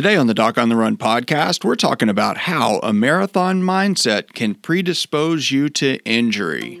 Today on the Doc on the Run podcast, we're talking about how a marathon mindset can predispose you to injury.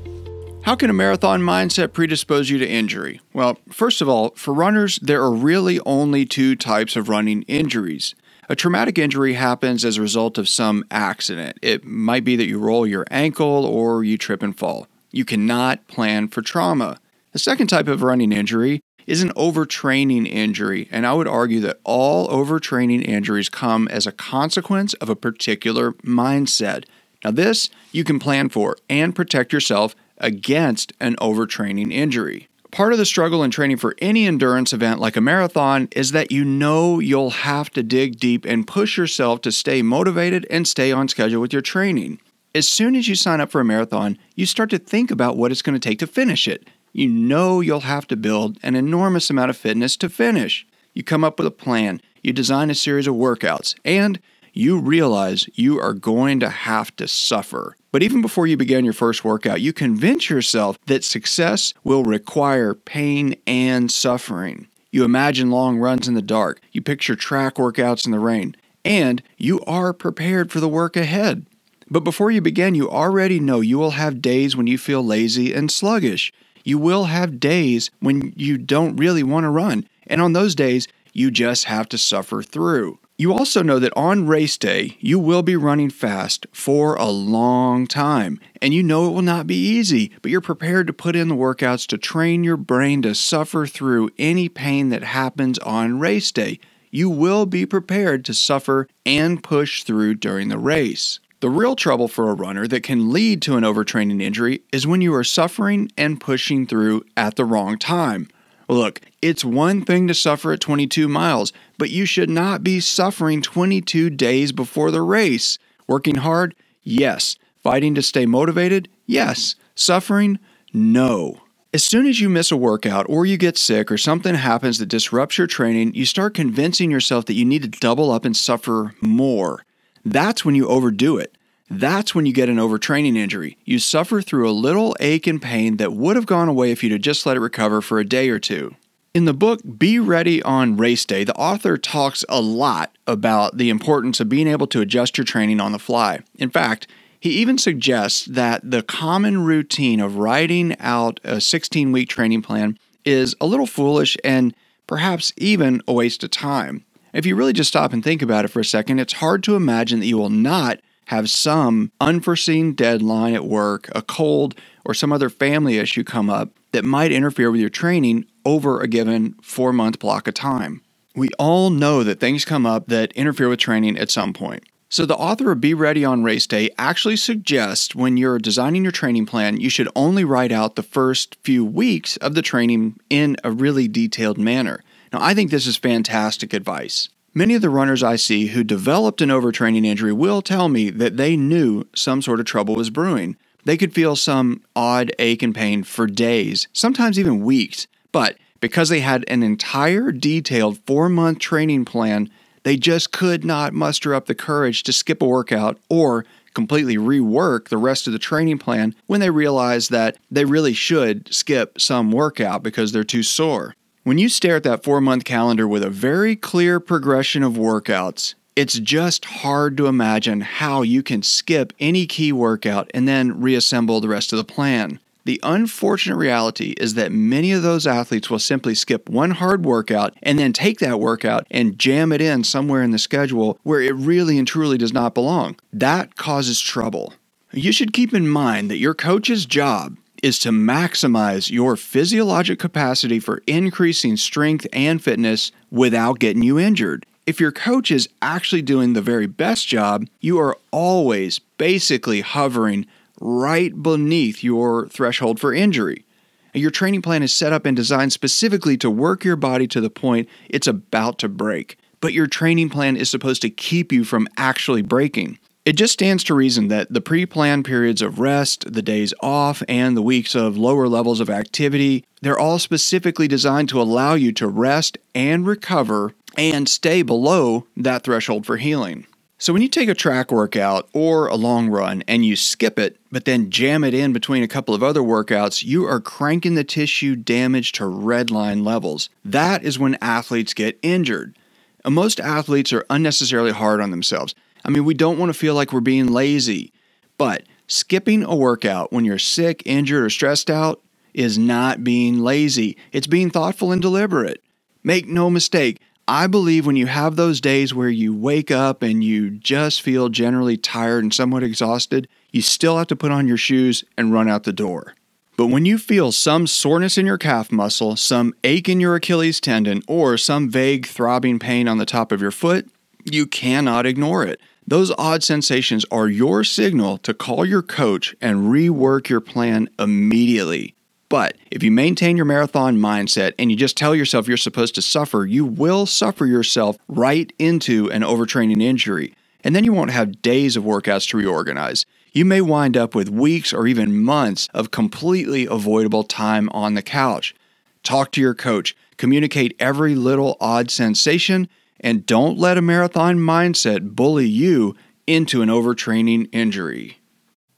How can a marathon mindset predispose you to injury? Well, first of all, for runners, there are really only two types of running injuries. A traumatic injury happens as a result of some accident. It might be that you roll your ankle or you trip and fall. You cannot plan for trauma. The second type of running injury is an overtraining injury, and I would argue that all overtraining injuries come as a consequence of a particular mindset. Now, this you can plan for and protect yourself against an overtraining injury. Part of the struggle in training for any endurance event like a marathon is that you know you'll have to dig deep and push yourself to stay motivated and stay on schedule with your training. As soon as you sign up for a marathon, you start to think about what it's going to take to finish it. You know you'll have to build an enormous amount of fitness to finish. You come up with a plan, you design a series of workouts, and you realize you are going to have to suffer. But even before you begin your first workout, you convince yourself that success will require pain and suffering. You imagine long runs in the dark, you picture track workouts in the rain, and you are prepared for the work ahead. But before you begin, you already know you will have days when you feel lazy and sluggish. You will have days when you don't really want to run, and on those days, you just have to suffer through. You also know that on race day, you will be running fast for a long time, and you know it will not be easy, but you're prepared to put in the workouts to train your brain to suffer through any pain that happens on race day. You will be prepared to suffer and push through during the race. The real trouble for a runner that can lead to an overtraining injury is when you are suffering and pushing through at the wrong time. Look, it's one thing to suffer at 22 miles, but you should not be suffering 22 days before the race. Working hard? Yes. Fighting to stay motivated? Yes. Suffering? No. As soon as you miss a workout or you get sick or something happens that disrupts your training, you start convincing yourself that you need to double up and suffer more. That's when you overdo it. That's when you get an overtraining injury. You suffer through a little ache and pain that would have gone away if you'd have just let it recover for a day or two. In the book Be Ready on Race Day, the author talks a lot about the importance of being able to adjust your training on the fly. In fact, he even suggests that the common routine of writing out a 16 week training plan is a little foolish and perhaps even a waste of time. If you really just stop and think about it for a second, it's hard to imagine that you will not have some unforeseen deadline at work, a cold, or some other family issue come up that might interfere with your training over a given four month block of time. We all know that things come up that interfere with training at some point. So, the author of Be Ready on Race Day actually suggests when you're designing your training plan, you should only write out the first few weeks of the training in a really detailed manner. Now, I think this is fantastic advice. Many of the runners I see who developed an overtraining injury will tell me that they knew some sort of trouble was brewing. They could feel some odd ache and pain for days, sometimes even weeks, but because they had an entire detailed four month training plan, they just could not muster up the courage to skip a workout or completely rework the rest of the training plan when they realized that they really should skip some workout because they're too sore. When you stare at that four month calendar with a very clear progression of workouts, it's just hard to imagine how you can skip any key workout and then reassemble the rest of the plan. The unfortunate reality is that many of those athletes will simply skip one hard workout and then take that workout and jam it in somewhere in the schedule where it really and truly does not belong. That causes trouble. You should keep in mind that your coach's job is to maximize your physiologic capacity for increasing strength and fitness without getting you injured. If your coach is actually doing the very best job, you are always basically hovering right beneath your threshold for injury. Your training plan is set up and designed specifically to work your body to the point it's about to break. but your training plan is supposed to keep you from actually breaking. It just stands to reason that the pre planned periods of rest, the days off, and the weeks of lower levels of activity, they're all specifically designed to allow you to rest and recover and stay below that threshold for healing. So, when you take a track workout or a long run and you skip it, but then jam it in between a couple of other workouts, you are cranking the tissue damage to red line levels. That is when athletes get injured. And most athletes are unnecessarily hard on themselves. I mean, we don't want to feel like we're being lazy, but skipping a workout when you're sick, injured, or stressed out is not being lazy. It's being thoughtful and deliberate. Make no mistake, I believe when you have those days where you wake up and you just feel generally tired and somewhat exhausted, you still have to put on your shoes and run out the door. But when you feel some soreness in your calf muscle, some ache in your Achilles tendon, or some vague throbbing pain on the top of your foot, you cannot ignore it. Those odd sensations are your signal to call your coach and rework your plan immediately. But if you maintain your marathon mindset and you just tell yourself you're supposed to suffer, you will suffer yourself right into an overtraining injury. And then you won't have days of workouts to reorganize. You may wind up with weeks or even months of completely avoidable time on the couch. Talk to your coach, communicate every little odd sensation, and don't let a marathon mindset bully you into an overtraining injury.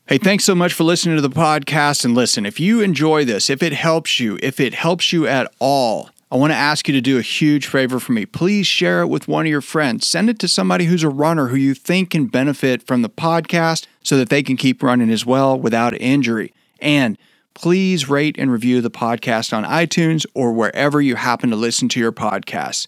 Hey, thanks so much for listening to the podcast. And listen, if you enjoy this, if it helps you, if it helps you at all, I want to ask you to do a huge favor for me. Please share it with one of your friends. Send it to somebody who's a runner who you think can benefit from the podcast so that they can keep running as well without injury. And please rate and review the podcast on iTunes or wherever you happen to listen to your podcasts.